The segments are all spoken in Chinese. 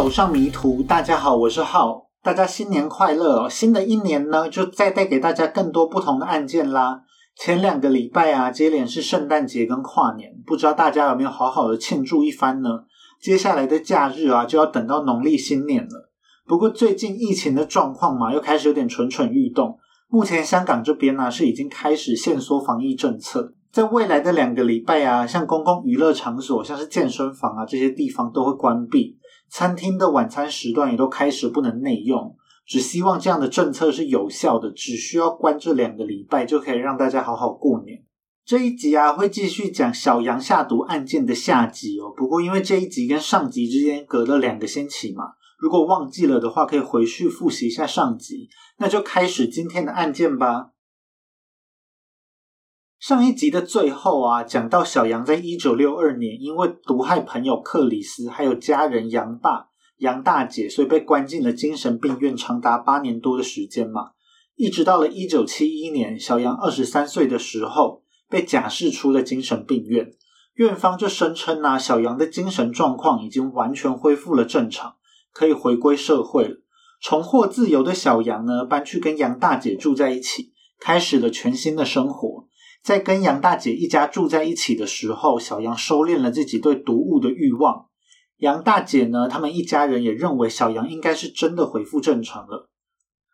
走上迷途，大家好，我是浩，大家新年快乐！新的一年呢，就再带给大家更多不同的案件啦。前两个礼拜啊，接连是圣诞节跟跨年，不知道大家有没有好好的庆祝一番呢？接下来的假日啊，就要等到农历新年了。不过最近疫情的状况嘛，又开始有点蠢蠢欲动。目前香港这边呢，是已经开始限缩防疫政策。在未来的两个礼拜啊，像公共娱乐场所，像是健身房啊这些地方都会关闭，餐厅的晚餐时段也都开始不能内用。只希望这样的政策是有效的，只需要关这两个礼拜就可以让大家好好过年。这一集啊会继续讲小杨下毒案件的下集哦。不过因为这一集跟上集之间隔了两个星期嘛，如果忘记了的话，可以回去复习一下上集。那就开始今天的案件吧。上一集的最后啊，讲到小杨在一九六二年因为毒害朋友克里斯，还有家人杨爸、杨大姐，所以被关进了精神病院，长达八年多的时间嘛。一直到了一九七一年，小杨二十三岁的时候，被假释出了精神病院。院方就声称啊，小杨的精神状况已经完全恢复了正常，可以回归社会了。重获自由的小杨呢，搬去跟杨大姐住在一起，开始了全新的生活。在跟杨大姐一家住在一起的时候，小杨收敛了自己对毒物的欲望。杨大姐呢，他们一家人也认为小杨应该是真的恢复正常了。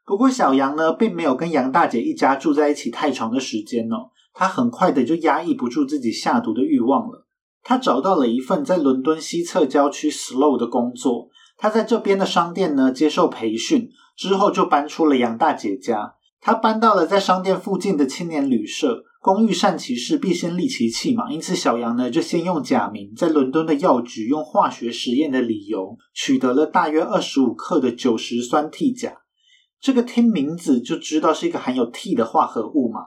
不过小杨呢，并没有跟杨大姐一家住在一起太长的时间哦，他很快的就压抑不住自己下毒的欲望了。他找到了一份在伦敦西侧郊区 Slow 的工作，他在这边的商店呢接受培训，之后就搬出了杨大姐家。他搬到了在商店附近的青年旅社。工欲善其事，必先利其器嘛。因此，小杨呢就先用假名，在伦敦的药局用化学实验的理由，取得了大约二十五克的酒石酸替钾。这个听名字就知道是一个含有替的化合物嘛。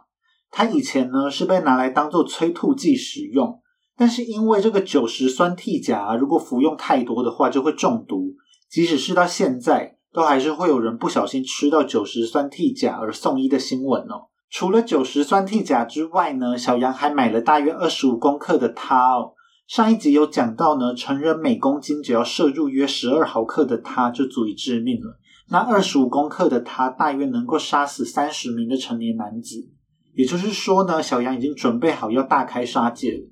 它以前呢是被拿来当做催吐剂使用，但是因为这个酒石酸替钾，如果服用太多的话就会中毒。即使是到现在，都还是会有人不小心吃到酒石酸替钾而送医的新闻哦。除了酒石酸替钾之外呢，小杨还买了大约二十五公克的它哦。上一集有讲到呢，成人每公斤只要摄入约十二毫克的它就足以致命了。那二十五公克的它大约能够杀死三十名的成年男子，也就是说呢，小杨已经准备好要大开杀戒了。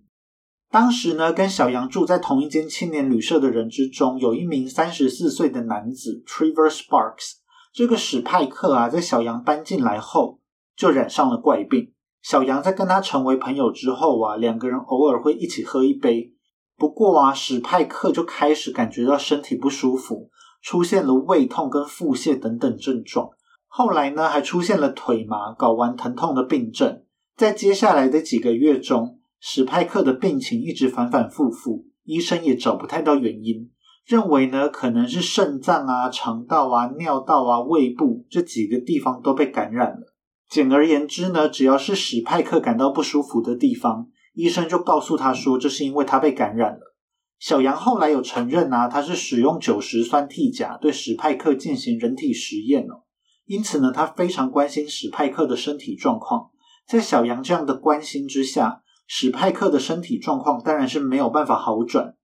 当时呢，跟小杨住在同一间青年旅社的人之中，有一名三十四岁的男子 Trevor Sparks。这个史派克啊，在小杨搬进来后。就染上了怪病。小杨在跟他成为朋友之后啊，两个人偶尔会一起喝一杯。不过啊，史派克就开始感觉到身体不舒服，出现了胃痛跟腹泻等等症状。后来呢，还出现了腿麻、睾丸疼痛的病症。在接下来的几个月中，史派克的病情一直反反复复，医生也找不太到原因，认为呢可能是肾脏啊、肠道啊、尿道啊、胃部这几个地方都被感染了。简而言之呢，只要是史派克感到不舒服的地方，医生就告诉他说，这是因为他被感染了。小杨后来有承认啊，他是使用酒石酸替钾对史派克进行人体实验哦。因此呢，他非常关心史派克的身体状况。在小杨这样的关心之下，史派克的身体状况当然是没有办法好转。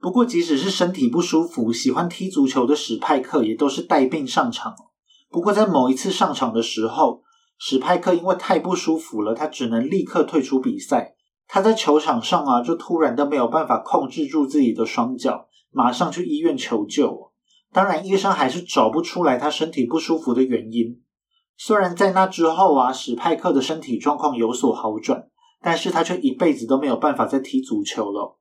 不过，即使是身体不舒服、喜欢踢足球的史派克，也都是带病上场。不过，在某一次上场的时候，史派克因为太不舒服了，他只能立刻退出比赛。他在球场上啊，就突然都没有办法控制住自己的双脚，马上去医院求救。当然，医生还是找不出来他身体不舒服的原因。虽然在那之后啊，史派克的身体状况有所好转，但是他却一辈子都没有办法再踢足球了。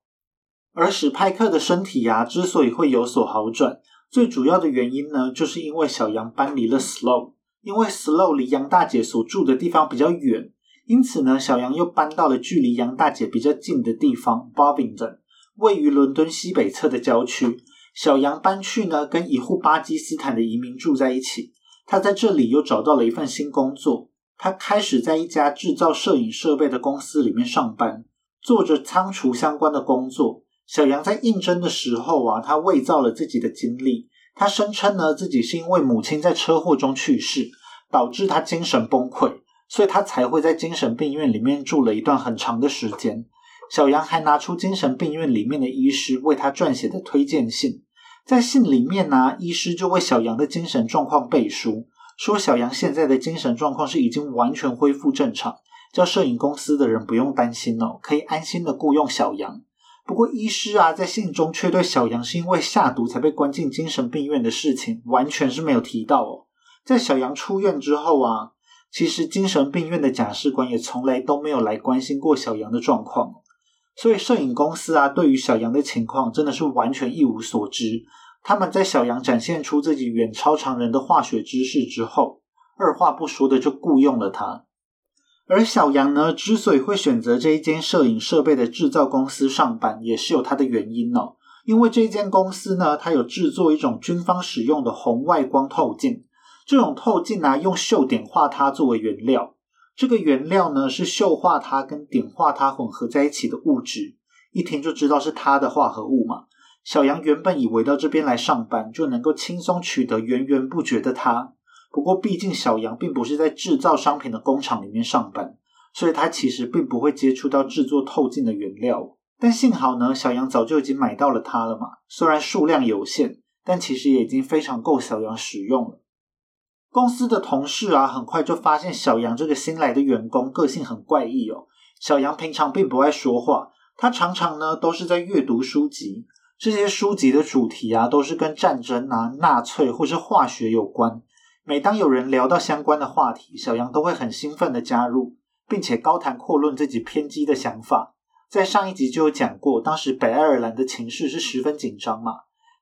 而史派克的身体呀，之所以会有所好转，最主要的原因呢，就是因为小羊搬离了 Slow。因为 Slow 离杨大姐所住的地方比较远，因此呢，小杨又搬到了距离杨大姐比较近的地方 ——Bobington，位于伦敦西北侧的郊区。小杨搬去呢，跟一户巴基斯坦的移民住在一起。他在这里又找到了一份新工作，他开始在一家制造摄影设备的公司里面上班，做着仓储相关的工作。小杨在应征的时候啊，他伪造了自己的经历。他声称呢，自己是因为母亲在车祸中去世，导致他精神崩溃，所以他才会在精神病院里面住了一段很长的时间。小杨还拿出精神病院里面的医师为他撰写的推荐信，在信里面呢，医师就为小杨的精神状况背书，说小杨现在的精神状况是已经完全恢复正常，叫摄影公司的人不用担心哦，可以安心的雇佣小杨。不过医师啊，在信中却对小杨是因为下毒才被关进精神病院的事情，完全是没有提到哦。在小杨出院之后啊，其实精神病院的假释官也从来都没有来关心过小杨的状况。所以，摄影公司啊，对于小杨的情况真的是完全一无所知。他们在小杨展现出自己远超常人的化学知识之后，二话不说的就雇佣了他。而小杨呢，之所以会选择这一间摄影设备的制造公司上班，也是有它的原因哦。因为这一间公司呢，它有制作一种军方使用的红外光透镜，这种透镜啊，用溴碘化铊作为原料。这个原料呢是溴化铊跟碘化铊混合在一起的物质，一听就知道是它的化合物嘛。小杨原本以为到这边来上班就能够轻松取得源源不绝的它，不过毕竟小杨并不是在制造商品的工厂里面上班，所以他其实并不会接触到制作透镜的原料。但幸好呢，小杨早就已经买到了它了嘛，虽然数量有限，但其实也已经非常够小杨使用了。公司的同事啊，很快就发现小杨这个新来的员工个性很怪异哦。小杨平常并不爱说话，他常常呢都是在阅读书籍，这些书籍的主题啊都是跟战争啊、纳粹或是化学有关。每当有人聊到相关的话题，小杨都会很兴奋的加入，并且高谈阔论自己偏激的想法。在上一集就有讲过，当时北爱尔兰的情势是十分紧张嘛。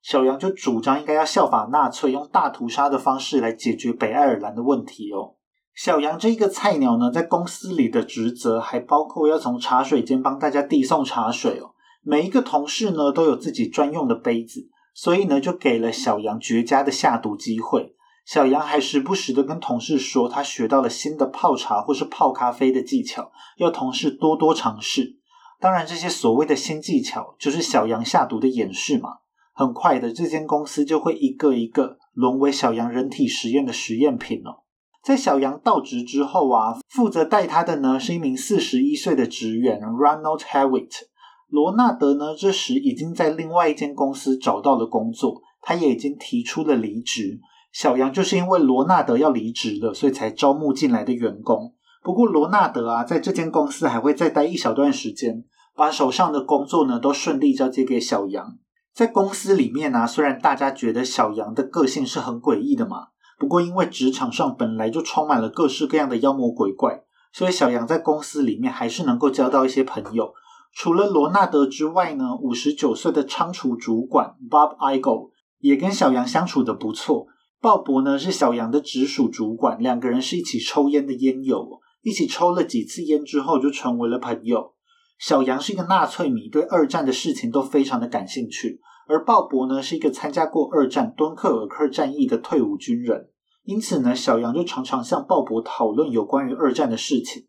小杨就主张应该要效法纳粹，用大屠杀的方式来解决北爱尔兰的问题哦。小杨这一个菜鸟呢，在公司里的职责还包括要从茶水间帮大家递送茶水哦。每一个同事呢都有自己专用的杯子，所以呢就给了小杨绝佳的下毒机会。小杨还时不时的跟同事说，他学到了新的泡茶或是泡咖啡的技巧，要同事多多尝试。当然，这些所谓的新技巧就是小杨下毒的演示嘛。很快的，这间公司就会一个一个沦为小羊人体实验的实验品了。在小羊到职之后啊，负责带他的呢是一名四十一岁的职员 Ronald Hewitt。罗纳德呢，这时已经在另外一间公司找到了工作，他也已经提出了离职。小杨就是因为罗纳德要离职了，所以才招募进来的员工。不过罗纳德啊，在这间公司还会再待一小段时间，把手上的工作呢都顺利交接给小杨。在公司里面呢，虽然大家觉得小杨的个性是很诡异的嘛，不过因为职场上本来就充满了各式各样的妖魔鬼怪，所以小杨在公司里面还是能够交到一些朋友。除了罗纳德之外呢，五十九岁的仓储主管 Bob Igo 也跟小杨相处的不错。鲍勃呢是小杨的直属主管，两个人是一起抽烟的烟友，一起抽了几次烟之后就成为了朋友。小杨是一个纳粹迷，对二战的事情都非常的感兴趣。而鲍勃呢，是一个参加过二战敦刻尔克战役的退伍军人，因此呢，小杨就常常向鲍勃讨论有关于二战的事情。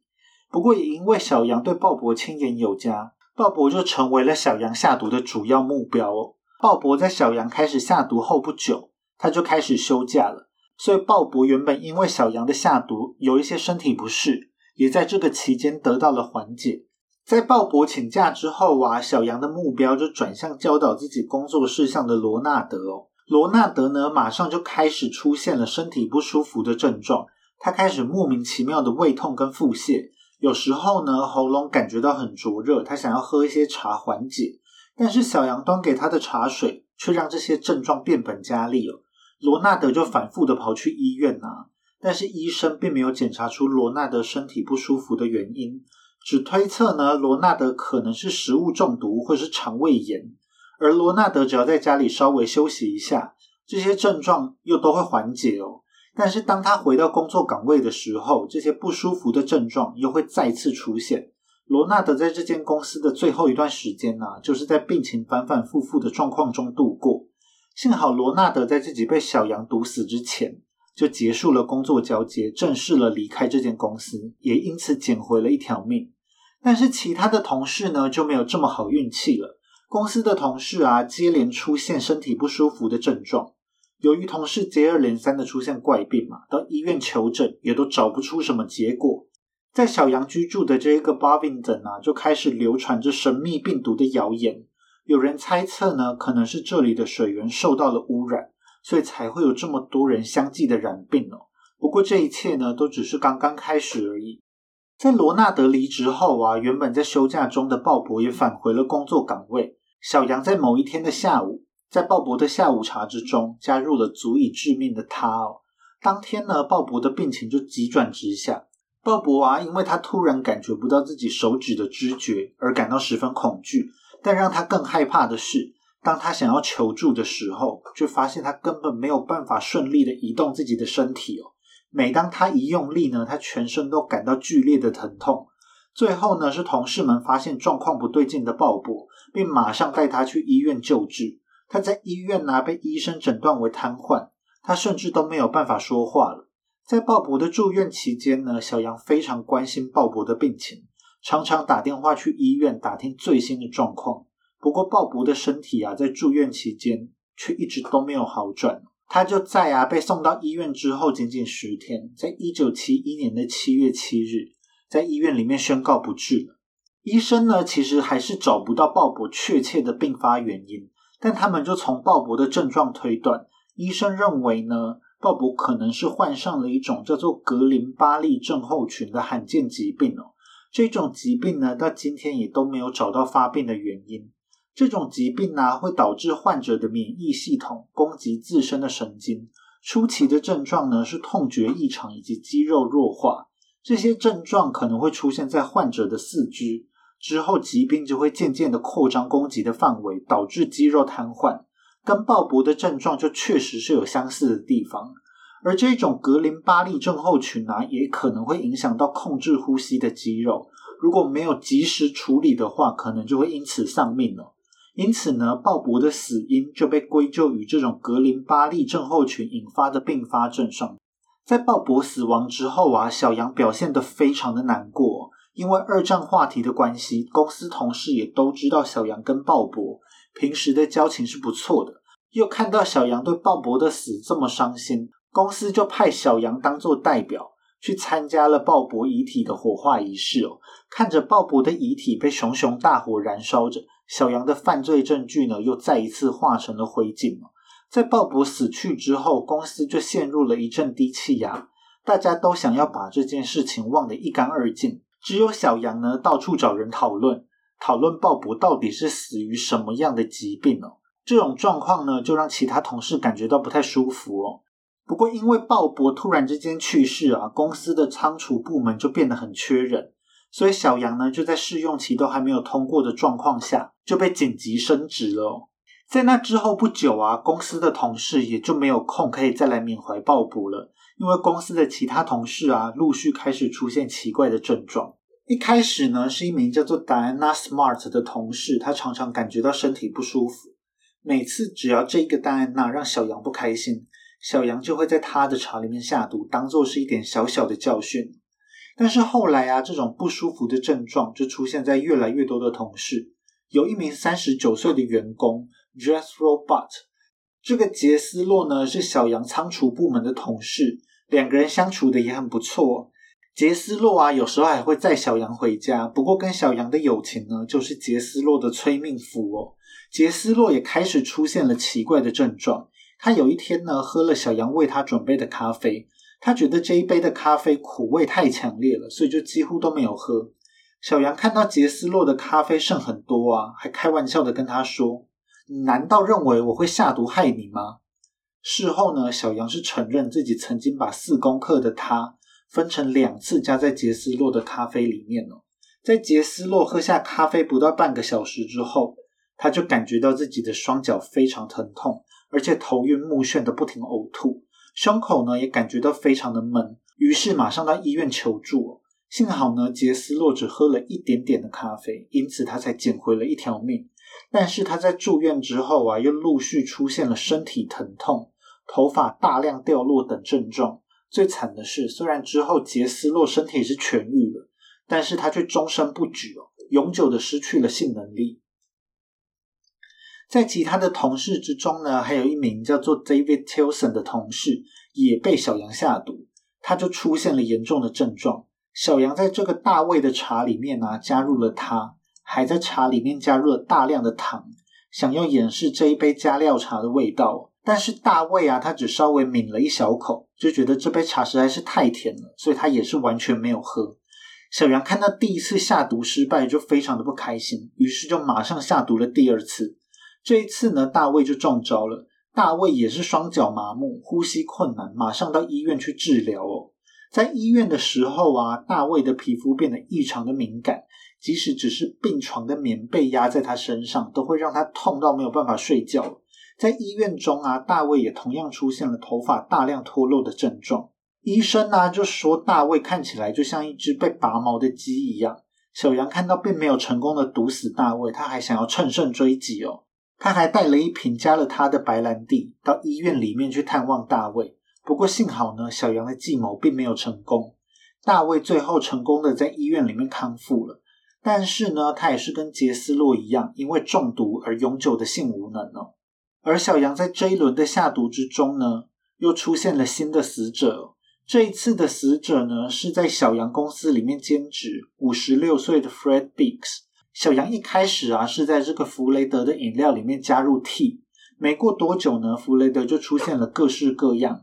不过也因为小杨对鲍勃亲言有加，鲍勃就成为了小杨下毒的主要目标。鲍勃在小杨开始下毒后不久，他就开始休假了。所以鲍勃原本因为小杨的下毒有一些身体不适，也在这个期间得到了缓解。在鲍勃请假之后啊，小杨的目标就转向教导自己工作事项的罗纳德哦。罗纳德呢，马上就开始出现了身体不舒服的症状，他开始莫名其妙的胃痛跟腹泻，有时候呢喉咙感觉到很灼热，他想要喝一些茶缓解，但是小杨端给他的茶水却让这些症状变本加厉哦。罗纳德就反复的跑去医院啊，但是医生并没有检查出罗纳德身体不舒服的原因。只推测呢，罗纳德可能是食物中毒或是肠胃炎，而罗纳德只要在家里稍微休息一下，这些症状又都会缓解哦。但是当他回到工作岗位的时候，这些不舒服的症状又会再次出现。罗纳德在这间公司的最后一段时间呢，就是在病情反反复复的状况中度过。幸好罗纳德在自己被小羊毒死之前。就结束了工作交接，正式了离开这间公司，也因此捡回了一条命。但是其他的同事呢，就没有这么好运气了。公司的同事啊，接连出现身体不舒服的症状。由于同事接二连三的出现怪病嘛，到医院求诊也都找不出什么结果。在小羊居住的这一个 Bovington 啊，就开始流传着神秘病毒的谣言，有人猜测呢，可能是这里的水源受到了污染，所以才会有这么多人相继的染病哦。不过这一切呢，都只是刚刚开始而已。在罗纳德离职后啊，原本在休假中的鲍勃也返回了工作岗位。小杨在某一天的下午，在鲍勃的下午茶之中加入了足以致命的他哦。当天呢，鲍勃的病情就急转直下。鲍勃啊，因为他突然感觉不到自己手指的知觉，而感到十分恐惧。但让他更害怕的是，当他想要求助的时候，却发现他根本没有办法顺利的移动自己的身体哦。每当他一用力呢，他全身都感到剧烈的疼痛。最后呢，是同事们发现状况不对劲的鲍勃，并马上带他去医院救治。他在医院呢，被医生诊断为瘫痪，他甚至都没有办法说话了。在鲍勃的住院期间呢，小杨非常关心鲍勃的病情。常常打电话去医院打听最新的状况。不过鲍勃的身体啊，在住院期间却一直都没有好转。他就在啊被送到医院之后，仅仅十天，在一九七一年的七月七日，在医院里面宣告不治了。医生呢，其实还是找不到鲍勃确切的病发原因，但他们就从鲍勃的症状推断，医生认为呢，鲍勃可能是患上了一种叫做格林巴利症候群的罕见疾病哦。这种疾病呢，到今天也都没有找到发病的原因。这种疾病呢，会导致患者的免疫系统攻击自身的神经。初期的症状呢，是痛觉异常以及肌肉弱化。这些症状可能会出现在患者的四肢，之后疾病就会渐渐的扩张攻击的范围，导致肌肉瘫痪。跟鲍勃的症状就确实是有相似的地方。而这种格林巴利症候群啊，也可能会影响到控制呼吸的肌肉。如果没有及时处理的话，可能就会因此丧命了。因此呢，鲍勃的死因就被归咎于这种格林巴利症候群引发的并发症上。在鲍勃死亡之后啊，小杨表现得非常的难过，因为二战话题的关系，公司同事也都知道小杨跟鲍勃平时的交情是不错的，又看到小杨对鲍勃的死这么伤心。公司就派小杨当做代表去参加了鲍勃遗体的火化仪式哦。看着鲍勃的遗体被熊熊大火燃烧着，小杨的犯罪证据呢又再一次化成了灰烬在鲍勃死去之后，公司就陷入了一阵低气压，大家都想要把这件事情忘得一干二净。只有小杨呢到处找人讨论，讨论鲍勃到底是死于什么样的疾病哦。这种状况呢，就让其他同事感觉到不太舒服哦。不过，因为鲍勃突然之间去世啊，公司的仓储部门就变得很缺人，所以小杨呢就在试用期都还没有通过的状况下，就被紧急升职了。在那之后不久啊，公司的同事也就没有空可以再来缅怀鲍勃了，因为公司的其他同事啊，陆续开始出现奇怪的症状。一开始呢，是一名叫做 Diana Smart 的同事，他常常感觉到身体不舒服，每次只要这个戴安娜让小杨不开心。小杨就会在他的茶里面下毒，当做是一点小小的教训。但是后来啊，这种不舒服的症状就出现在越来越多的同事。有一名三十九岁的员工 Jethro Butt，这个杰斯洛呢是小杨仓储部门的同事，两个人相处的也很不错。杰斯洛啊，有时候还会载小杨回家。不过跟小杨的友情呢，就是杰斯洛的催命符哦。杰斯洛也开始出现了奇怪的症状。他有一天呢，喝了小杨为他准备的咖啡，他觉得这一杯的咖啡苦味太强烈了，所以就几乎都没有喝。小杨看到杰斯洛的咖啡剩很多啊，还开玩笑的跟他说：“你难道认为我会下毒害你吗？”事后呢，小杨是承认自己曾经把四公克的他分成两次加在杰斯洛的咖啡里面哦。在杰斯洛喝下咖啡不到半个小时之后，他就感觉到自己的双脚非常疼痛。而且头晕目眩的不停呕吐，胸口呢也感觉到非常的闷，于是马上到医院求助。幸好呢，杰斯洛只喝了一点点的咖啡，因此他才捡回了一条命。但是他在住院之后啊，又陆续出现了身体疼痛、头发大量掉落等症状。最惨的是，虽然之后杰斯洛身体是痊愈了，但是他却终身不举哦，永久的失去了性能力。在其他的同事之中呢，还有一名叫做 David Tilson 的同事也被小杨下毒，他就出现了严重的症状。小杨在这个大卫的茶里面呢，加入了他，还在茶里面加入了大量的糖，想要掩饰这一杯加料茶的味道。但是大卫啊，他只稍微抿了一小口，就觉得这杯茶实在是太甜了，所以他也是完全没有喝。小杨看到第一次下毒失败，就非常的不开心，于是就马上下毒了第二次。这一次呢，大卫就中招了。大卫也是双脚麻木，呼吸困难，马上到医院去治疗哦。在医院的时候啊，大卫的皮肤变得异常的敏感，即使只是病床的棉被压在他身上，都会让他痛到没有办法睡觉。在医院中啊，大卫也同样出现了头发大量脱落的症状。医生呢就说大卫看起来就像一只被拔毛的鸡一样。小杨看到并没有成功的毒死大卫，他还想要乘胜追击哦。他还带了一瓶加了他的白兰地到医院里面去探望大卫。不过幸好呢，小杨的计谋并没有成功。大卫最后成功的在医院里面康复了，但是呢，他也是跟杰斯洛一样，因为中毒而永久的性无能哦。而小杨在这一轮的下毒之中呢，又出现了新的死者。这一次的死者呢，是在小杨公司里面兼职，五十六岁的 Fred Biggs。小杨一开始啊，是在这个弗雷德的饮料里面加入 T。没过多久呢，弗雷德就出现了各式各样，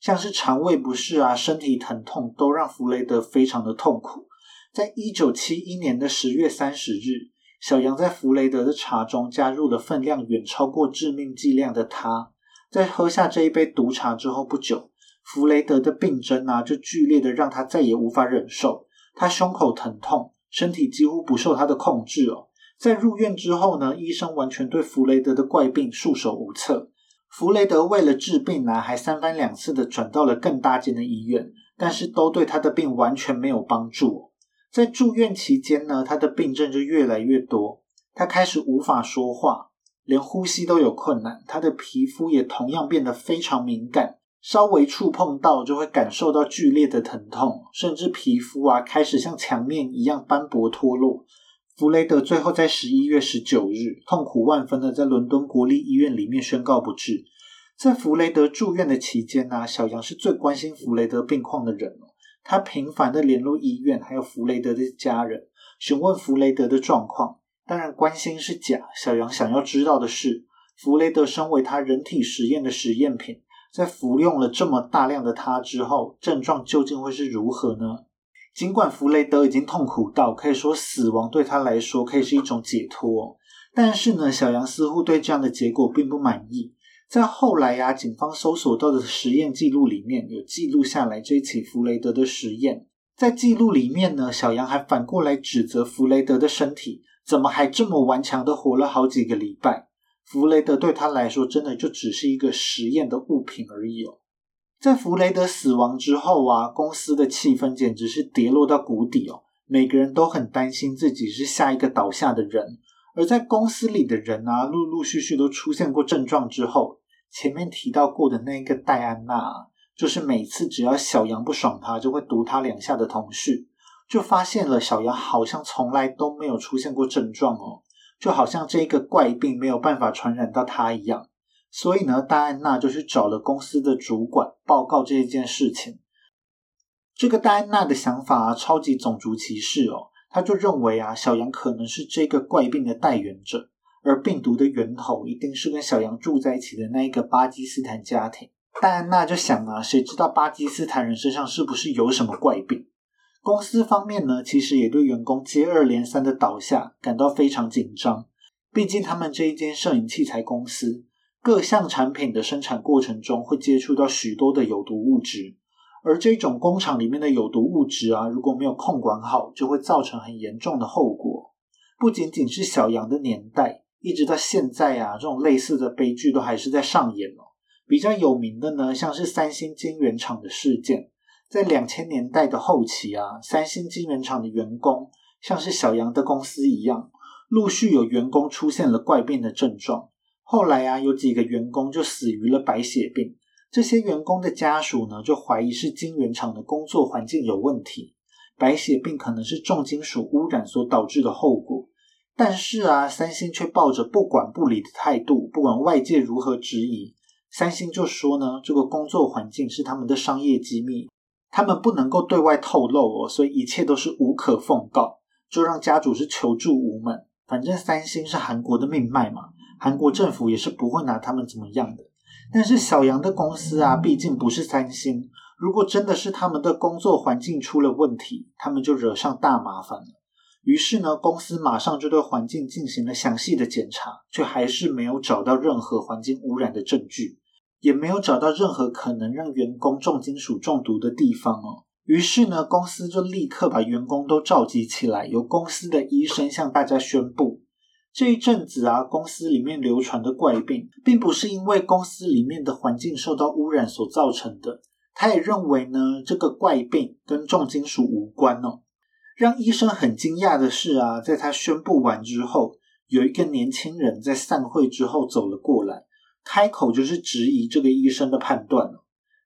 像是肠胃不适啊、身体疼痛，都让弗雷德非常的痛苦。在一九七一年的十月三十日，小杨在弗雷德的茶中加入了分量远超过致命剂量的他。在喝下这一杯毒茶之后不久。弗雷德的病症啊，就剧烈的让他再也无法忍受。他胸口疼痛，身体几乎不受他的控制哦。在入院之后呢，医生完全对弗雷德的怪病束手无策。弗雷德为了治病呢，还三番两次的转到了更大间的医院，但是都对他的病完全没有帮助。在住院期间呢，他的病症就越来越多，他开始无法说话，连呼吸都有困难。他的皮肤也同样变得非常敏感。稍微触碰到就会感受到剧烈的疼痛，甚至皮肤啊开始像墙面一样斑驳脱落。弗雷德最后在十一月十九日痛苦万分的在伦敦国立医院里面宣告不治。在弗雷德住院的期间呢，小杨是最关心弗雷德病况的人哦。他频繁的联络医院还有弗雷德的家人，询问弗雷德的状况。当然，关心是假，小杨想要知道的是，弗雷德身为他人体实验的实验品。在服用了这么大量的它之后，症状究竟会是如何呢？尽管弗雷德已经痛苦到可以说死亡对他来说可以是一种解脱，但是呢，小杨似乎对这样的结果并不满意。在后来呀，警方搜索到的实验记录里面有记录下来这起弗雷德的实验。在记录里面呢，小杨还反过来指责弗雷德的身体怎么还这么顽强的活了好几个礼拜。弗雷德对他来说，真的就只是一个实验的物品而已哦。在弗雷德死亡之后啊，公司的气氛简直是跌落到谷底哦。每个人都很担心自己是下一个倒下的人。而在公司里的人啊，陆陆续续都出现过症状之后，前面提到过的那个戴安娜，就是每次只要小杨不爽他，就会毒他两下的同事，就发现了小杨好像从来都没有出现过症状哦。就好像这个怪病没有办法传染到他一样，所以呢，戴安娜就去找了公司的主管报告这一件事情。这个戴安娜的想法啊，超级种族歧视哦，他就认为啊，小杨可能是这个怪病的代源者，而病毒的源头一定是跟小杨住在一起的那一个巴基斯坦家庭。戴安娜就想啊，谁知道巴基斯坦人身上是不是有什么怪病？公司方面呢，其实也对员工接二连三的倒下感到非常紧张。毕竟他们这一间摄影器材公司，各项产品的生产过程中会接触到许多的有毒物质，而这种工厂里面的有毒物质啊，如果没有控管好，就会造成很严重的后果。不仅仅是小杨的年代，一直到现在啊，这种类似的悲剧都还是在上演哦。比较有名的呢，像是三星晶圆厂的事件。在两千年代的后期啊，三星晶圆厂的员工像是小杨的公司一样，陆续有员工出现了怪病的症状。后来啊，有几个员工就死于了白血病。这些员工的家属呢，就怀疑是晶圆厂的工作环境有问题，白血病可能是重金属污染所导致的后果。但是啊，三星却抱着不管不理的态度，不管外界如何质疑，三星就说呢，这个工作环境是他们的商业机密。他们不能够对外透露哦，所以一切都是无可奉告，就让家主是求助无门。反正三星是韩国的命脉嘛，韩国政府也是不会拿他们怎么样的。但是小杨的公司啊，毕竟不是三星，如果真的是他们的工作环境出了问题，他们就惹上大麻烦了。于是呢，公司马上就对环境进行了详细的检查，却还是没有找到任何环境污染的证据，也没有找到任何可能让员工重金属中毒的地方哦。于是呢，公司就立刻把员工都召集起来，由公司的医生向大家宣布：这一阵子啊，公司里面流传的怪病，并不是因为公司里面的环境受到污染所造成的。他也认为呢，这个怪病跟重金属无关哦。让医生很惊讶的是啊，在他宣布完之后，有一个年轻人在散会之后走了过来，开口就是质疑这个医生的判断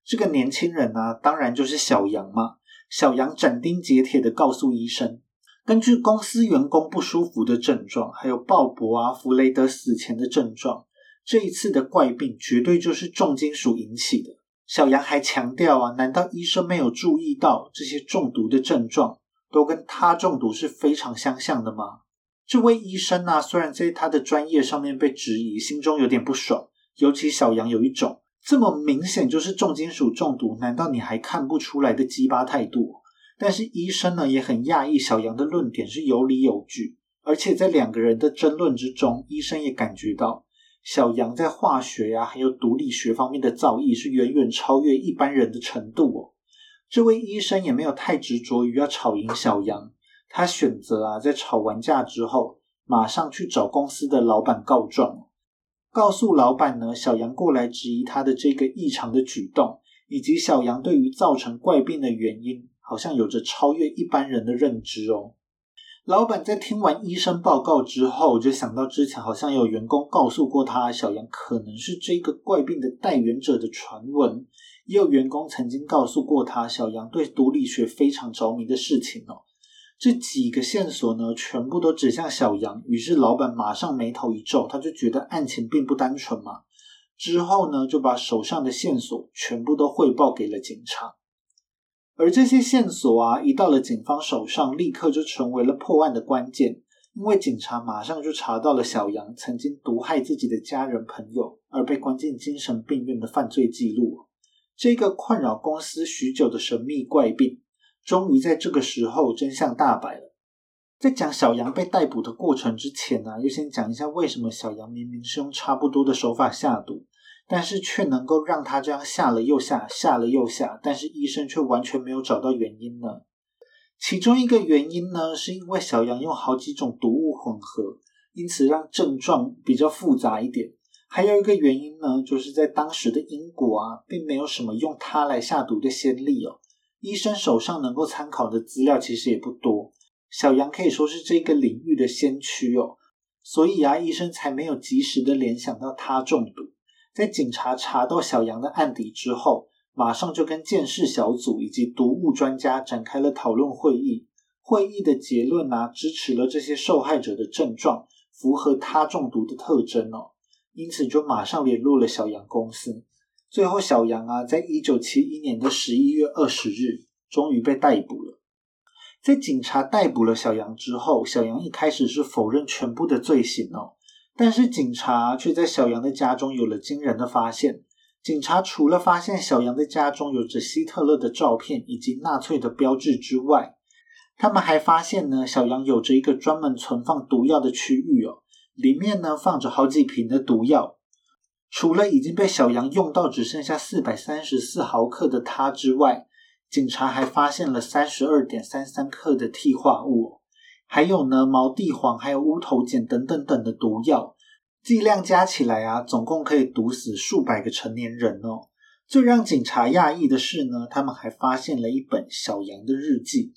这个年轻人呢，当然就是小杨嘛。小杨斩钉截铁的告诉医生，根据公司员工不舒服的症状，还有鲍勃啊、弗雷德死前的症状，这一次的怪病绝对就是重金属引起的。小杨还强调啊，难道医生没有注意到这些中毒的症状？都跟他中毒是非常相像的吗？这位医生呢，虽然在他的专业上面被质疑，心中有点不爽。尤其小杨有一种这么明显就是重金属中毒，难道你还看不出来的鸡巴态度？但是医生呢也很讶异，小杨的论点是有理有据，而且在两个人的争论之中，医生也感觉到小杨在化学呀还有毒理学方面的造诣是远远超越一般人的程度哦。这位医生也没有太执着于要吵赢小杨，他选择啊，在吵完架之后，马上去找公司的老板告状，告诉老板呢，小杨过来质疑他的这个异常的举动，以及小杨对于造成怪病的原因，好像有着超越一般人的认知哦。老板在听完医生报告之后，就想到之前好像有员工告诉过他，小杨可能是这个怪病的代言者的传闻。也有员工曾经告诉过他，小杨对毒理学非常着迷的事情哦。这几个线索呢，全部都指向小杨。于是老板马上眉头一皱，他就觉得案情并不单纯嘛。之后呢，就把手上的线索全部都汇报给了警察。而这些线索啊，一到了警方手上，立刻就成为了破案的关键。因为警察马上就查到了小杨曾经毒害自己的家人朋友，而被关进精神病院的犯罪记录。这个困扰公司许久的神秘怪病，终于在这个时候真相大白了。在讲小杨被逮捕的过程之前呢，又先讲一下为什么小杨明明是用差不多的手法下毒，但是却能够让他这样下了又下，下了又下，但是医生却完全没有找到原因呢？其中一个原因呢，是因为小杨用好几种毒物混合，因此让症状比较复杂一点。还有一个原因呢，就是在当时的英国啊，并没有什么用它来下毒的先例哦。医生手上能够参考的资料其实也不多。小杨可以说是这个领域的先驱哦，所以啊，医生才没有及时的联想到他中毒。在警察查到小杨的案底之后，马上就跟鉴识小组以及毒物专家展开了讨论会议。会议的结论啊，支持了这些受害者的症状符合他中毒的特征哦。因此，就马上联络了小杨公司。最后，小杨啊，在一九七一年的十一月二十日，终于被逮捕了。在警察逮捕了小杨之后，小杨一开始是否认全部的罪行哦。但是，警察却在小杨的家中有了惊人的发现。警察除了发现小杨的家中有着希特勒的照片以及纳粹的标志之外，他们还发现呢，小杨有着一个专门存放毒药的区域哦。里面呢放着好几瓶的毒药，除了已经被小杨用到只剩下四百三十四毫克的它之外，警察还发现了三十二点三三克的替化物，还有呢毛地黄、还有乌头碱等等等的毒药，剂量加起来啊，总共可以毒死数百个成年人哦。最让警察讶异的是呢，他们还发现了一本小杨的日记。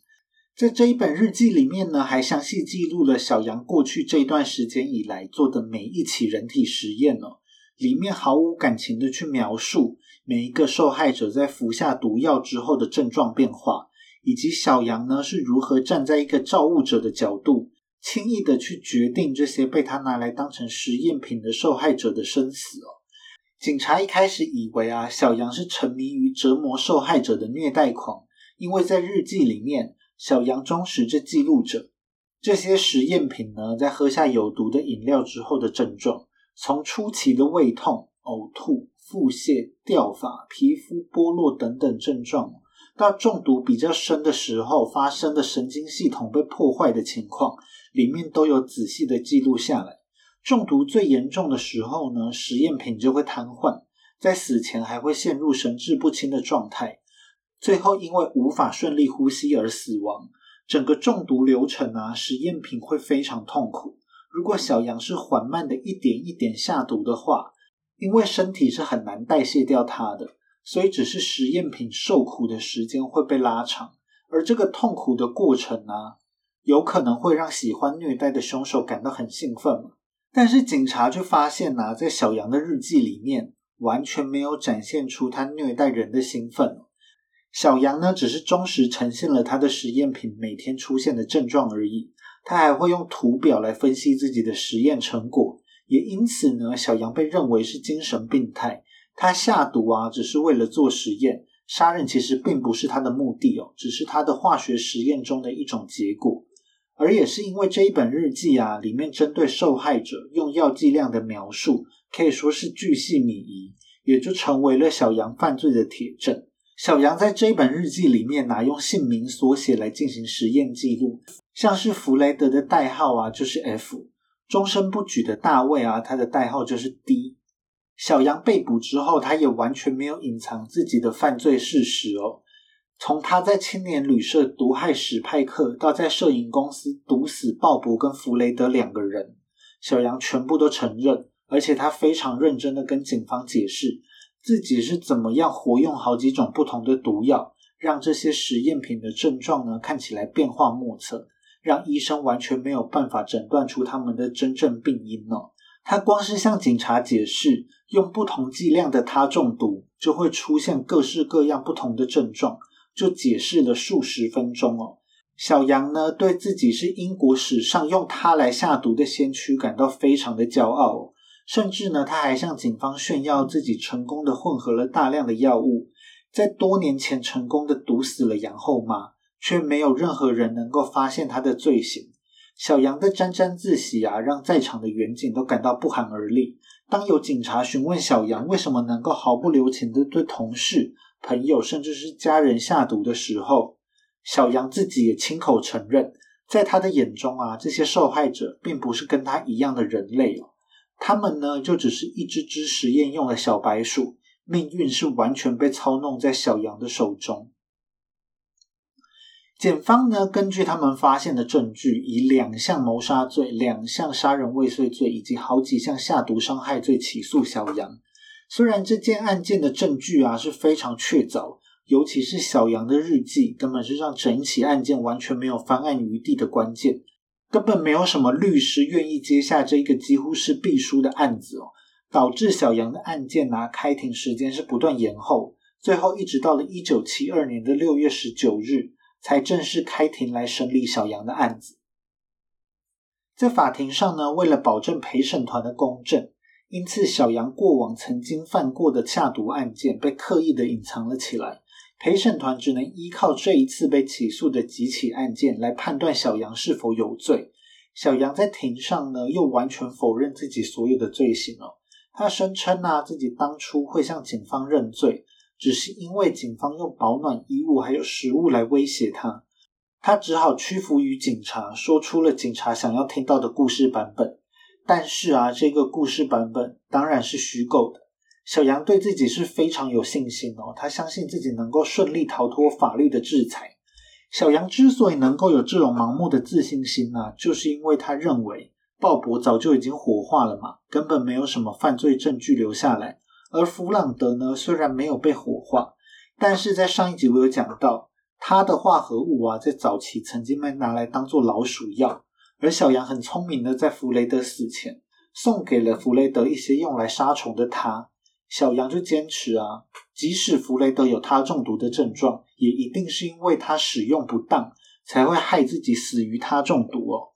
在这一本日记里面呢，还详细记录了小杨过去这段时间以来做的每一起人体实验哦。里面毫无感情的去描述每一个受害者在服下毒药之后的症状变化，以及小杨呢是如何站在一个造物者的角度，轻易的去决定这些被他拿来当成实验品的受害者的生死哦。警察一开始以为啊，小杨是沉迷于折磨受害者的虐待狂，因为在日记里面。小杨忠实着记录着这些实验品呢，在喝下有毒的饮料之后的症状，从初期的胃痛、呕吐、腹泻、掉发、皮肤剥落等等症状，到中毒比较深的时候发生的神经系统被破坏的情况，里面都有仔细的记录下来。中毒最严重的时候呢，实验品就会瘫痪，在死前还会陷入神志不清的状态，最后因为无法顺利呼吸而死亡。整个中毒流程啊，实验品会非常痛苦。如果小羊是缓慢的一点一点下毒的话，因为身体是很难代谢掉它的，所以只是实验品受苦的时间会被拉长，而这个痛苦的过程啊，有可能会让喜欢虐待的凶手感到很兴奋嘛。但是警察却发现呐，在小羊的日记里面完全没有展现出他虐待人的兴奋。小羊呢，只是忠实呈现了他的实验品每天出现的症状而已。他还会用图表来分析自己的实验成果，也因此呢，小羊被认为是精神病态。他下毒啊，只是为了做实验，杀人其实并不是他的目的哦，只是他的化学实验中的一种结果。而也是因为这一本日记啊，里面针对受害者用药剂量的描述，可以说是巨细靡遗，也就成为了小杨犯罪的铁证。小杨在这本日记里面拿用姓名缩写来进行实验记录。像是弗雷德的代号啊，就是 F；终身不举的大卫啊，他的代号就是 D。小杨被捕之后，他也完全没有隐藏自己的犯罪事实哦。从他在青年旅社毒害史派克，到在摄影公司毒死鲍勃跟弗雷德两个人，小杨全部都承认，而且他非常认真的跟警方解释自己是怎么样活用好几种不同的毒药，让这些实验品的症状呢看起来变化莫测。让医生完全没有办法诊断出他们的真正病因哦。他光是向警察解释用不同剂量的他中毒就会出现各式各样不同的症状，就解释了数十分钟哦。小杨呢对自己是英国史上用他来下毒的先驱感到非常的骄傲，甚至呢他还向警方炫耀自己成功的混合了大量的药物，在多年前成功的毒死了杨后妈。却没有任何人能够发现他的罪行。小杨的沾沾自喜啊，让在场的远警都感到不寒而栗。当有警察询问小杨为什么能够毫不留情的对同事、朋友甚至是家人下毒的时候，小杨自己也亲口承认，在他的眼中啊，这些受害者并不是跟他一样的人类哦，他们呢就只是一只只实验用的小白鼠，命运是完全被操弄在小杨的手中。检方呢，根据他们发现的证据，以两项谋杀罪、两项杀人未遂罪以及好几项下毒伤害罪起诉小杨。虽然这件案件的证据啊是非常确凿，尤其是小杨的日记，根本是让整起案件完全没有翻案余地的关键。根本没有什么律师愿意接下这一个几乎是必输的案子哦，导致小杨的案件啊开庭时间是不断延后，最后一直到了一九七二年的六月十九日。才正式开庭来审理小杨的案子。在法庭上呢，为了保证陪审团的公正，因此小杨过往曾经犯过的下毒案件被刻意的隐藏了起来。陪审团只能依靠这一次被起诉的几起案件来判断小杨是否有罪。小杨在庭上呢，又完全否认自己所有的罪行哦。他声称啊，自己当初会向警方认罪。只是因为警方用保暖衣物还有食物来威胁他，他只好屈服于警察，说出了警察想要听到的故事版本。但是啊，这个故事版本当然是虚构的。小杨对自己是非常有信心哦，他相信自己能够顺利逃脱法律的制裁。小杨之所以能够有这种盲目的自信心啊，就是因为他认为鲍勃早就已经火化了嘛，根本没有什么犯罪证据留下来。而弗朗德呢，虽然没有被火化，但是在上一集我有讲到，他的化合物啊，在早期曾经被拿来当做老鼠药。而小杨很聪明的，在弗雷德死前送给了弗雷德一些用来杀虫的他。小杨就坚持啊，即使弗雷德有他中毒的症状，也一定是因为他使用不当，才会害自己死于他中毒哦。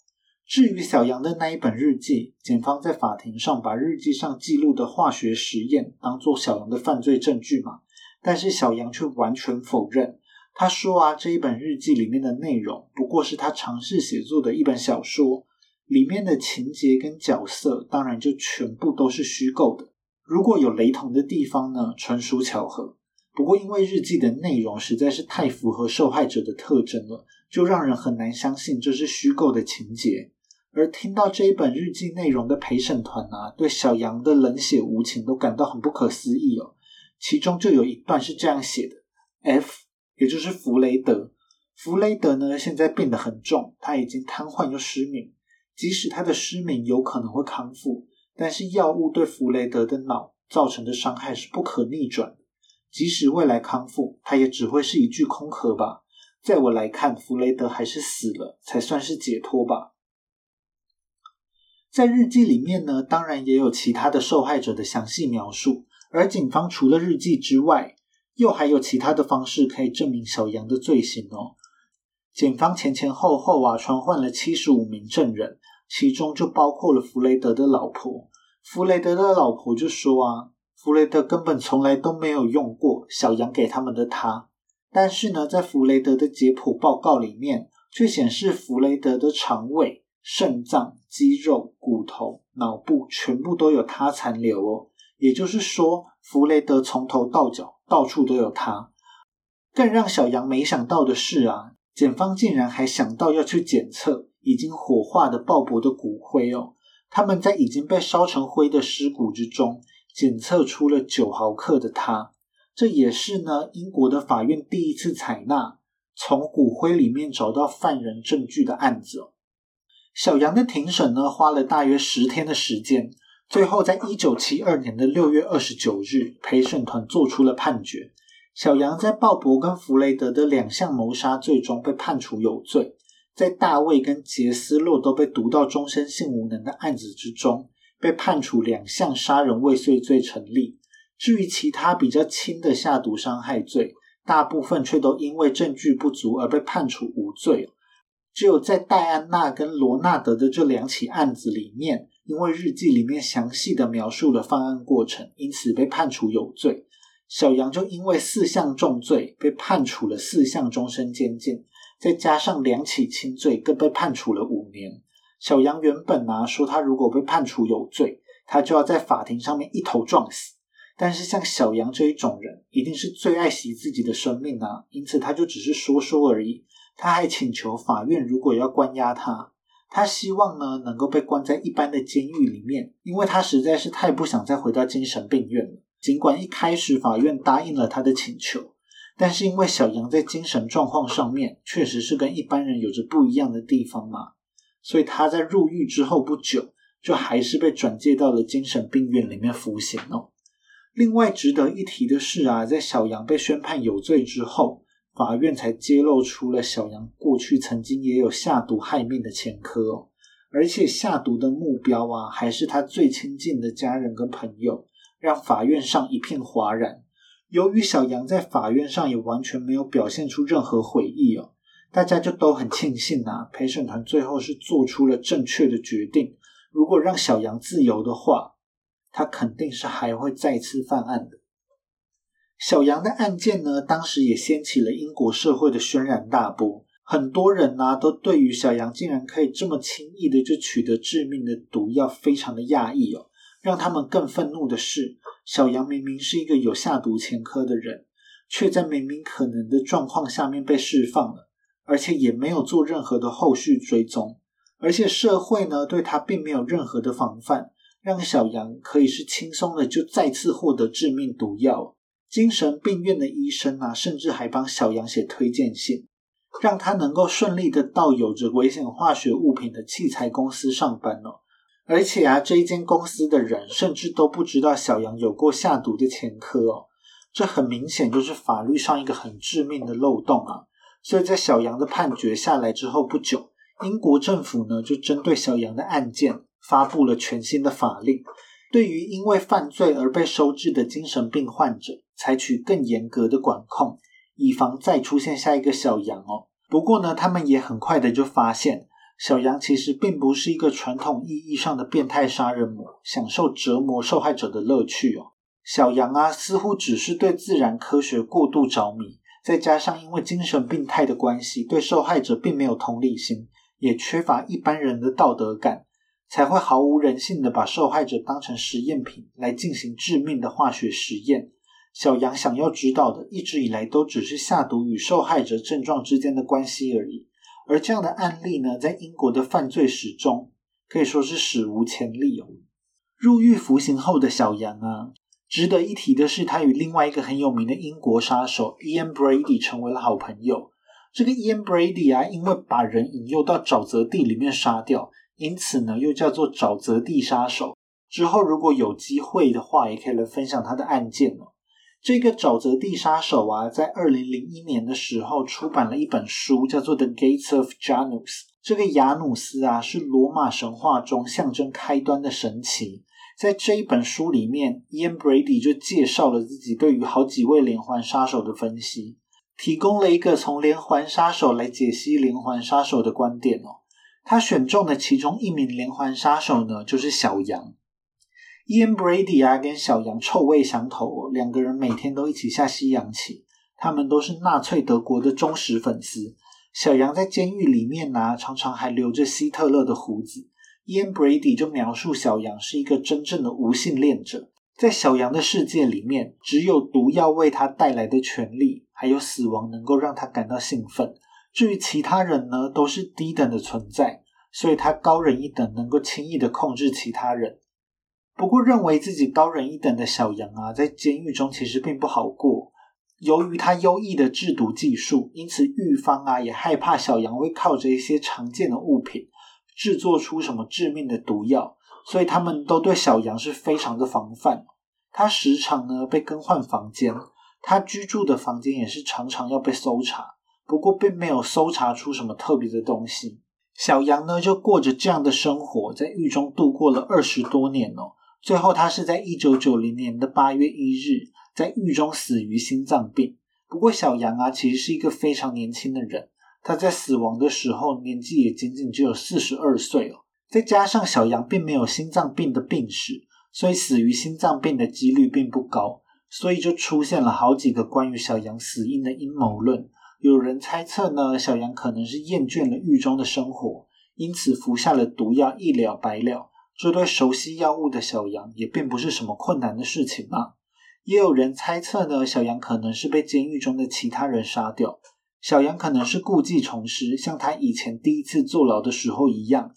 至于小杨的那一本日记，检方在法庭上把日记上记录的化学实验当做小杨的犯罪证据嘛？但是小杨却完全否认。他说啊，这一本日记里面的内容不过是他尝试写作的一本小说，里面的情节跟角色当然就全部都是虚构的。如果有雷同的地方呢，纯属巧合。不过因为日记的内容实在是太符合受害者的特征了，就让人很难相信这是虚构的情节。而听到这一本日记内容的陪审团啊，对小杨的冷血无情都感到很不可思议哦。其中就有一段是这样写的：F，也就是弗雷德，弗雷德呢现在病得很重，他已经瘫痪又失明。即使他的失明有可能会康复，但是药物对弗雷德的脑造成的伤害是不可逆转的。即使未来康复，他也只会是一具空壳吧。在我来看，弗雷德还是死了才算是解脱吧。在日记里面呢，当然也有其他的受害者的详细描述。而警方除了日记之外，又还有其他的方式可以证明小杨的罪行哦。警方前前后后啊，传唤了七十五名证人，其中就包括了弗雷德的老婆。弗雷德的老婆就说啊，弗雷德根本从来都没有用过小杨给他们的他。但是呢，在弗雷德的解剖报告里面，却显示弗雷德的肠胃。肾脏、肌肉、骨头、脑部全部都有他残留哦，也就是说，弗雷德从头到脚到处都有他。更让小杨没想到的是啊，检方竟然还想到要去检测已经火化的鲍勃的骨灰哦。他们在已经被烧成灰的尸骨之中检测出了九毫克的它，这也是呢英国的法院第一次采纳从骨灰里面找到犯人证据的案子。小杨的庭审呢，花了大约十天的时间，最后在一九七二年的六月二十九日，陪审团做出了判决。小杨在鲍勃跟弗雷德的两项谋杀罪中被判处有罪，在大卫跟杰斯洛都被读到终身性无能的案子之中，被判处两项杀人未遂罪成立。至于其他比较轻的下毒伤害罪，大部分却都因为证据不足而被判处无罪。只有在戴安娜跟罗纳德的这两起案子里面，因为日记里面详细的描述了犯案过程，因此被判处有罪。小杨就因为四项重罪被判处了四项终身监禁，再加上两起轻罪，更被判处了五年。小杨原本啊说，他如果被判处有罪，他就要在法庭上面一头撞死。但是像小杨这一种人，一定是最爱惜自己的生命啊，因此他就只是说说而已。他还请求法院，如果要关押他，他希望呢能够被关在一般的监狱里面，因为他实在是太不想再回到精神病院了。尽管一开始法院答应了他的请求，但是因为小杨在精神状况上面确实是跟一般人有着不一样的地方嘛，所以他在入狱之后不久，就还是被转介到了精神病院里面服刑哦。另外值得一提的是啊，在小杨被宣判有罪之后。法院才揭露出了小杨过去曾经也有下毒害命的前科哦，而且下毒的目标啊，还是他最亲近的家人跟朋友，让法院上一片哗然。由于小杨在法院上也完全没有表现出任何悔意哦，大家就都很庆幸啊，陪审团最后是做出了正确的决定。如果让小杨自由的话，他肯定是还会再次犯案的。小杨的案件呢，当时也掀起了英国社会的轩然大波。很多人呢，都对于小杨竟然可以这么轻易的就取得致命的毒药，非常的讶异哦。让他们更愤怒的是，小杨明明是一个有下毒前科的人，却在明明可能的状况下面被释放了，而且也没有做任何的后续追踪，而且社会呢对他并没有任何的防范，让小杨可以是轻松的就再次获得致命毒药。精神病院的医生啊，甚至还帮小杨写推荐信，让他能够顺利的到有着危险化学物品的器材公司上班哦。而且啊，这一间公司的人甚至都不知道小杨有过下毒的前科哦。这很明显就是法律上一个很致命的漏洞啊。所以在小杨的判决下来之后不久，英国政府呢就针对小杨的案件发布了全新的法令。对于因为犯罪而被收治的精神病患者，采取更严格的管控，以防再出现下一个小杨哦。不过呢，他们也很快的就发现，小杨其实并不是一个传统意义上的变态杀人魔，享受折磨受害者的乐趣哦。小杨啊，似乎只是对自然科学过度着迷，再加上因为精神病态的关系，对受害者并没有同理心，也缺乏一般人的道德感。才会毫无人性的把受害者当成实验品来进行致命的化学实验。小杨想要知道的，一直以来都只是下毒与受害者症状之间的关系而已。而这样的案例呢，在英国的犯罪史中可以说是史无前例哦。入狱服刑后的小杨啊，值得一提的是，他与另外一个很有名的英国杀手 Ian Brady 成为了好朋友。这个 Ian Brady 啊，因为把人引诱到沼泽地里面杀掉，因此呢，又叫做沼泽地杀手。之后如果有机会的话，也可以来分享他的案件哦。这个沼泽地杀手啊，在二零零一年的时候出版了一本书，叫做《The Gates of Janus》。这个雅努斯啊，是罗马神话中象征开端的神奇。在这一本书里面，Ian Brady 就介绍了自己对于好几位连环杀手的分析，提供了一个从连环杀手来解析连环杀手的观点哦。他选中的其中一名连环杀手呢，就是小杨。Ian Brady 啊，跟小杨臭味相投，两个人每天都一起下西洋棋。他们都是纳粹德国的忠实粉丝。小杨在监狱里面呢，常常还留着希特勒的胡子。Ian Brady 就描述小杨是一个真正的无性恋者，在小杨的世界里面，只有毒药为他带来的权利，还有死亡能够让他感到兴奋。至于其他人呢，都是低等的存在，所以他高人一等，能够轻易的控制其他人。不过，认为自己高人一等的小杨啊，在监狱中其实并不好过。由于他优异的制毒技术，因此狱方啊也害怕小杨会靠着一些常见的物品制作出什么致命的毒药，所以他们都对小杨是非常的防范。他时常呢被更换房间，他居住的房间也是常常要被搜查。不过，并没有搜查出什么特别的东西。小杨呢就过着这样的生活，在狱中度过了二十多年哦。最后，他是在一九九零年的八月一日在狱中死于心脏病。不过，小杨啊，其实是一个非常年轻的人。他在死亡的时候年纪也仅仅只有四十二岁哦。再加上小杨并没有心脏病的病史，所以死于心脏病的几率并不高。所以就出现了好几个关于小杨死因的阴谋论。有人猜测呢，小杨可能是厌倦了狱中的生活，因此服下了毒药，一了百了。这对熟悉药物的小杨也并不是什么困难的事情嘛。也有人猜测呢，小杨可能是被监狱中的其他人杀掉。小杨可能是故技重施，像他以前第一次坐牢的时候一样，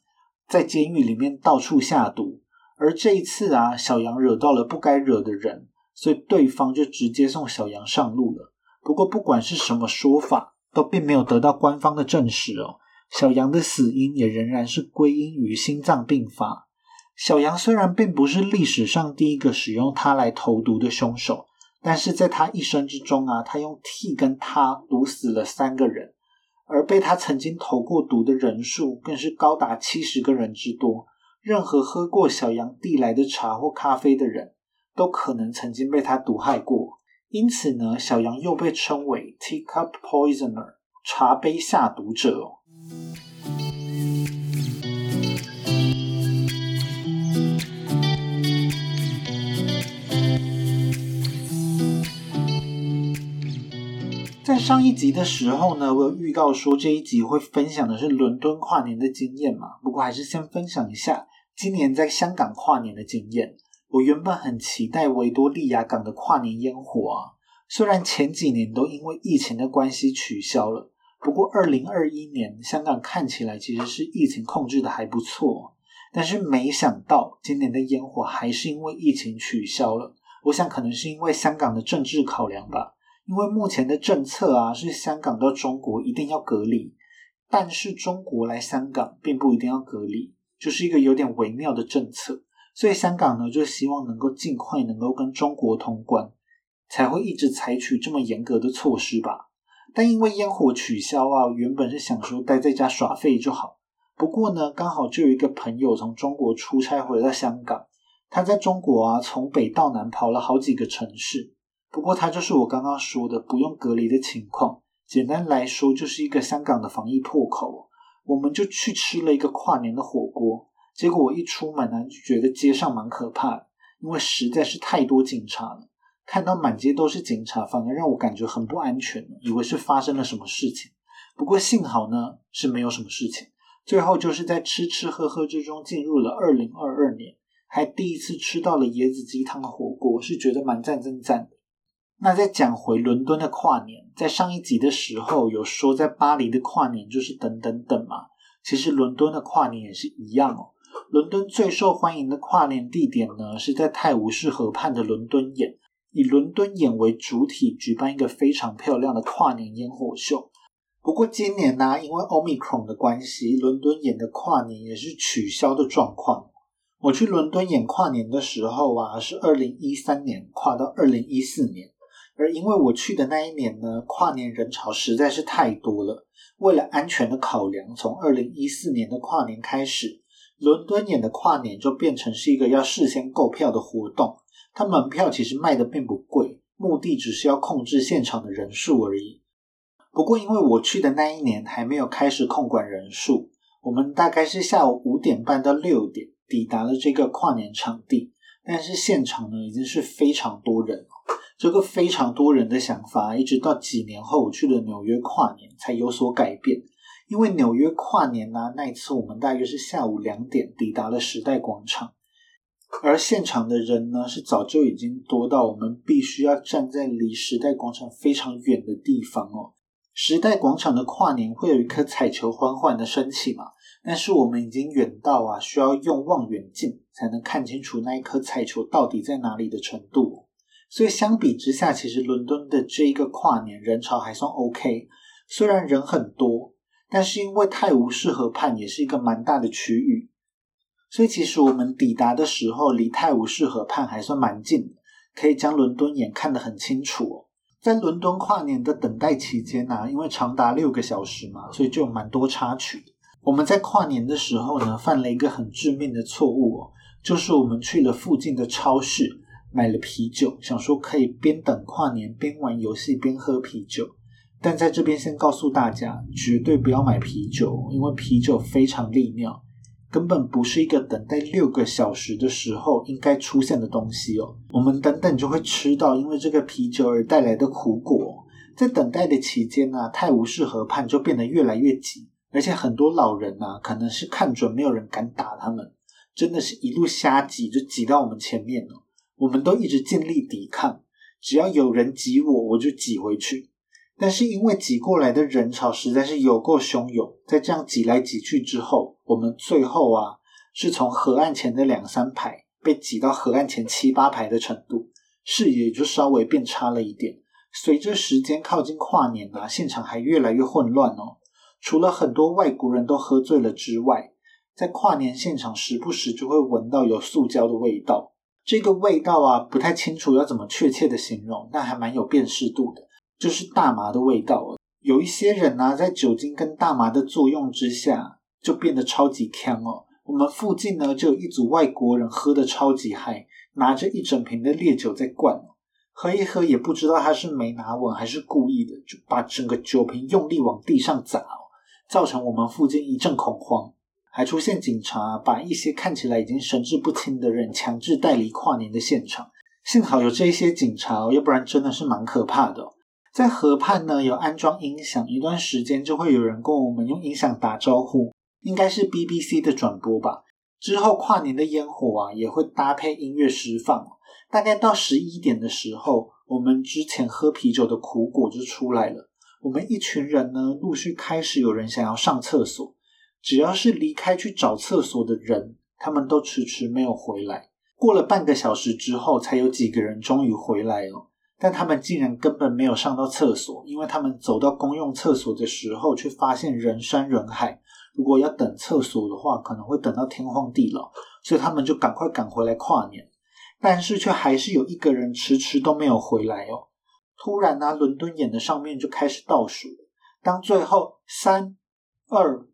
在监狱里面到处下毒。而这一次啊，小杨惹到了不该惹的人，所以对方就直接送小杨上路了。不过不管是什么说法，都并没有得到官方的证实哦。小杨的死因也仍然是归因于心脏病发。小杨虽然并不是历史上第一个使用它来投毒的凶手，但是在他一生之中啊，他用 T 跟他毒死了三个人，而被他曾经投过毒的人数更是高达七十个人之多。任何喝过小杨递来的茶或咖啡的人都可能曾经被他毒害过。因此呢，小杨又被称为 Teacup Poisoner，茶杯下毒者。在上一集的时候呢，我有预告说这一集会分享的是伦敦跨年的经验嘛。不过还是先分享一下今年在香港跨年的经验。我原本很期待维多利亚港的跨年烟火啊，虽然前几年都因为疫情的关系取消了，不过二零二一年香港看起来其实是疫情控制的还不错。但是没想到今年的烟火还是因为疫情取消了。我想可能是因为香港的政治考量吧。因为目前的政策啊，是香港到中国一定要隔离，但是中国来香港并不一定要隔离，就是一个有点微妙的政策。所以香港呢，就希望能够尽快能够跟中国通关，才会一直采取这么严格的措施吧。但因为烟火取消啊，原本是想说待在家耍废就好。不过呢，刚好就有一个朋友从中国出差回到香港，他在中国啊，从北到南跑了好几个城市。不过，它就是我刚刚说的不用隔离的情况。简单来说，就是一个香港的防疫破口。我们就去吃了一个跨年的火锅，结果我一出门呢，就觉得街上蛮可怕，因为实在是太多警察了。看到满街都是警察，反而让我感觉很不安全，以为是发生了什么事情。不过幸好呢，是没有什么事情。最后就是在吃吃喝喝之中进入了二零二二年，还第一次吃到了椰子鸡汤火锅，是觉得蛮赞真赞的。那再讲回伦敦的跨年，在上一集的时候有说，在巴黎的跨年就是等等等嘛，其实伦敦的跨年也是一样哦。伦敦最受欢迎的跨年地点呢，是在泰晤士河畔的伦敦眼，以伦敦眼为主体，举办一个非常漂亮的跨年烟火秀。不过今年呢，因为 Omicron 的关系，伦敦眼的跨年也是取消的状况。我去伦敦眼跨年的时候啊，是二零一三年跨到二零一四年，而因为我去的那一年呢，跨年人潮实在是太多了。为了安全的考量，从二零一四年的跨年开始，伦敦眼的跨年就变成是一个要事先购票的活动。它门票其实卖的并不贵，目的只是要控制现场的人数而已。不过，因为我去的那一年还没有开始控管人数，我们大概是下午五点半到六点抵达了这个跨年场地，但是现场呢已经是非常多人了。这个非常多人的想法，一直到几年后我去了纽约跨年才有所改变。因为纽约跨年呢，那一次我们大约是下午两点抵达了时代广场，而现场的人呢是早就已经多到我们必须要站在离时代广场非常远的地方哦。时代广场的跨年会有一颗彩球缓缓的升起嘛？但是我们已经远到啊，需要用望远镜才能看清楚那一颗彩球到底在哪里的程度。所以相比之下，其实伦敦的这一个跨年人潮还算 OK，虽然人很多，但是因为泰晤士河畔也是一个蛮大的区域，所以其实我们抵达的时候离泰晤士河畔还算蛮近，可以将伦敦眼看得很清楚哦。在伦敦跨年的等待期间呢，因为长达六个小时嘛，所以就有蛮多插曲。我们在跨年的时候呢，犯了一个很致命的错误哦，就是我们去了附近的超市买了啤酒，想说可以边等跨年边玩游戏边喝啤酒。但在这边先告诉大家，绝对不要买啤酒，因为啤酒非常利尿。根本不是一个等待六个小时的时候应该出现的东西哦。我们等等就会吃到因为这个啤酒而带来的苦果。在等待的期间呢，泰晤士河畔就变得越来越挤，而且很多老人呢，可能是看准没有人敢打他们，真的是一路瞎挤，就挤到我们前面了。我们都一直尽力抵抗，只要有人挤我，我就挤回去。但是因为挤过来的人潮实在是有够汹涌，在这样挤来挤去之后，我们最后啊是从河岸前的两三排被挤到河岸前七八排的程度，视野就稍微变差了一点。随着时间靠近跨年啊，现场还越来越混乱哦。除了很多外国人都喝醉了之外，在跨年现场时不时就会闻到有塑胶的味道。这个味道啊，不太清楚要怎么确切的形容，但还蛮有辨识度的。就是大麻的味道。有一些人呢，在酒精跟大麻的作用之下，就变得超级呛哦。我们附近呢，就有一组外国人喝的超级嗨，拿着一整瓶的烈酒在灌，喝一喝也不知道他是没拿稳还是故意的，就把整个酒瓶用力往地上砸，造成我们附近一阵恐慌，还出现警察把一些看起来已经神志不清的人强制带离跨年的现场。幸好有这些警察，要不然真的是蛮可怕的。在河畔呢，有安装音响，一段时间就会有人跟我们用音响打招呼，应该是 BBC 的转播吧。之后跨年的烟火啊，也会搭配音乐释放。大概到十一点的时候，我们之前喝啤酒的苦果就出来了。我们一群人呢，陆续开始有人想要上厕所，只要是离开去找厕所的人，他们都迟迟没有回来。过了半个小时之后，才有几个人终于回来了。但他们竟然根本没有上到厕所，因为他们走到公用厕所的时候，却发现人山人海。如果要等厕所的话，可能会等到天荒地老，所以他们就赶快赶回来跨年。但是却还是有一个人迟迟都没有回来哦。突然呢，伦敦眼的上面就开始倒数，当最后三、二、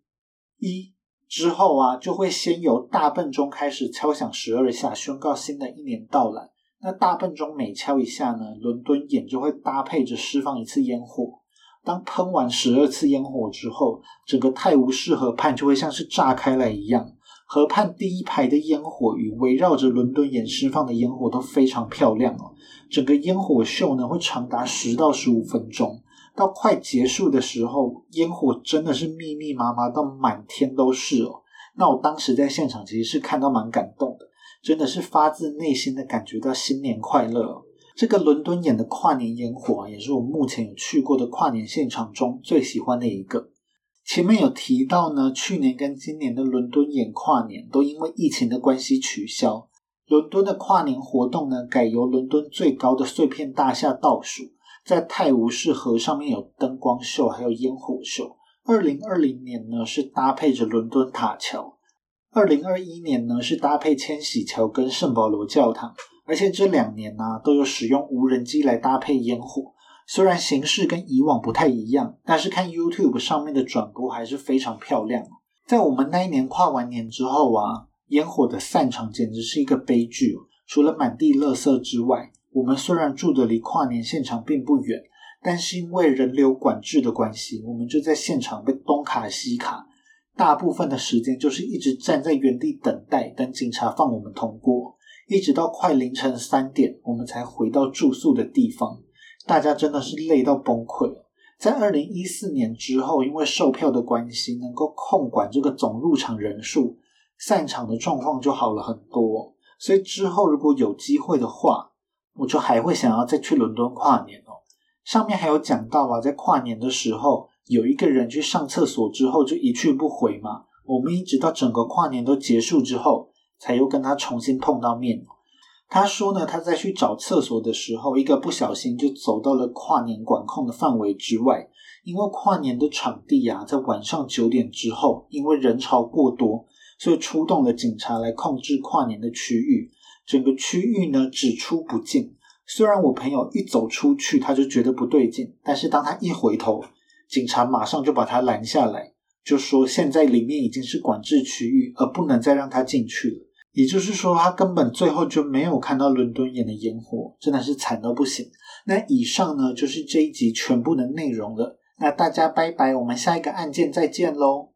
一之后啊，就会先由大笨钟开始敲响十二下，宣告新的一年到来。那大笨钟每敲一下呢，伦敦眼就会搭配着释放一次烟火。当喷完十二次烟火之后，整个泰晤士河畔就会像是炸开来一样。河畔第一排的烟火与围绕着伦敦眼释放的烟火都非常漂亮哦。整个烟火秀呢会长达十到十五分钟，到快结束的时候，烟火真的是密密麻麻到满天都是哦。那我当时在现场其实是看到蛮感动的，真的是发自内心的感觉到新年快乐。这个伦敦眼的跨年烟火啊，也是我目前有去过的跨年现场中最喜欢的一个。前面有提到呢，去年跟今年的伦敦眼跨年都因为疫情的关系取消。伦敦的跨年活动呢，改由伦敦最高的碎片大厦倒数，在泰晤士河上面有灯光秀，还有烟火秀。二零二零年呢是搭配着伦敦塔桥，二零二一年呢是搭配千禧桥跟圣保罗教堂，而且这两年呢都有使用无人机来搭配烟火。虽然形式跟以往不太一样，但是看 YouTube 上面的转播还是非常漂亮。在我们那一年跨完年之后啊。烟火的散场简直是一个悲剧。除了满地垃圾之外，我们虽然住的离跨年现场并不远，但是因为人流管制的关系，我们就在现场被东卡西卡，大部分的时间就是一直站在原地等待，等警察放我们通过，一直到快凌晨三点，我们才回到住宿的地方。大家真的是累到崩溃。在二零一四年之后，因为售票的关系，能够控管这个总入场人数。散场的状况就好了很多，所以之后如果有机会的话，我就还会想要再去伦敦跨年哦。上面还有讲到啊，在跨年的时候，有一个人去上厕所之后就一去不回嘛。我们一直到整个跨年都结束之后，才又跟他重新碰到面。他说呢，他在去找厕所的时候，一个不小心就走到了跨年管控的范围之外，因为跨年的场地啊，在晚上九点之后，因为人潮过多。所以出动了警察来控制跨年的区域，整个区域呢只出不进。虽然我朋友一走出去他就觉得不对劲，但是当他一回头，警察马上就把他拦下来，就说现在里面已经是管制区域，而不能再让他进去了。也就是说，他根本最后就没有看到伦敦眼的烟火，真的是惨到不行。那以上呢就是这一集全部的内容了。那大家拜拜，我们下一个案件再见喽。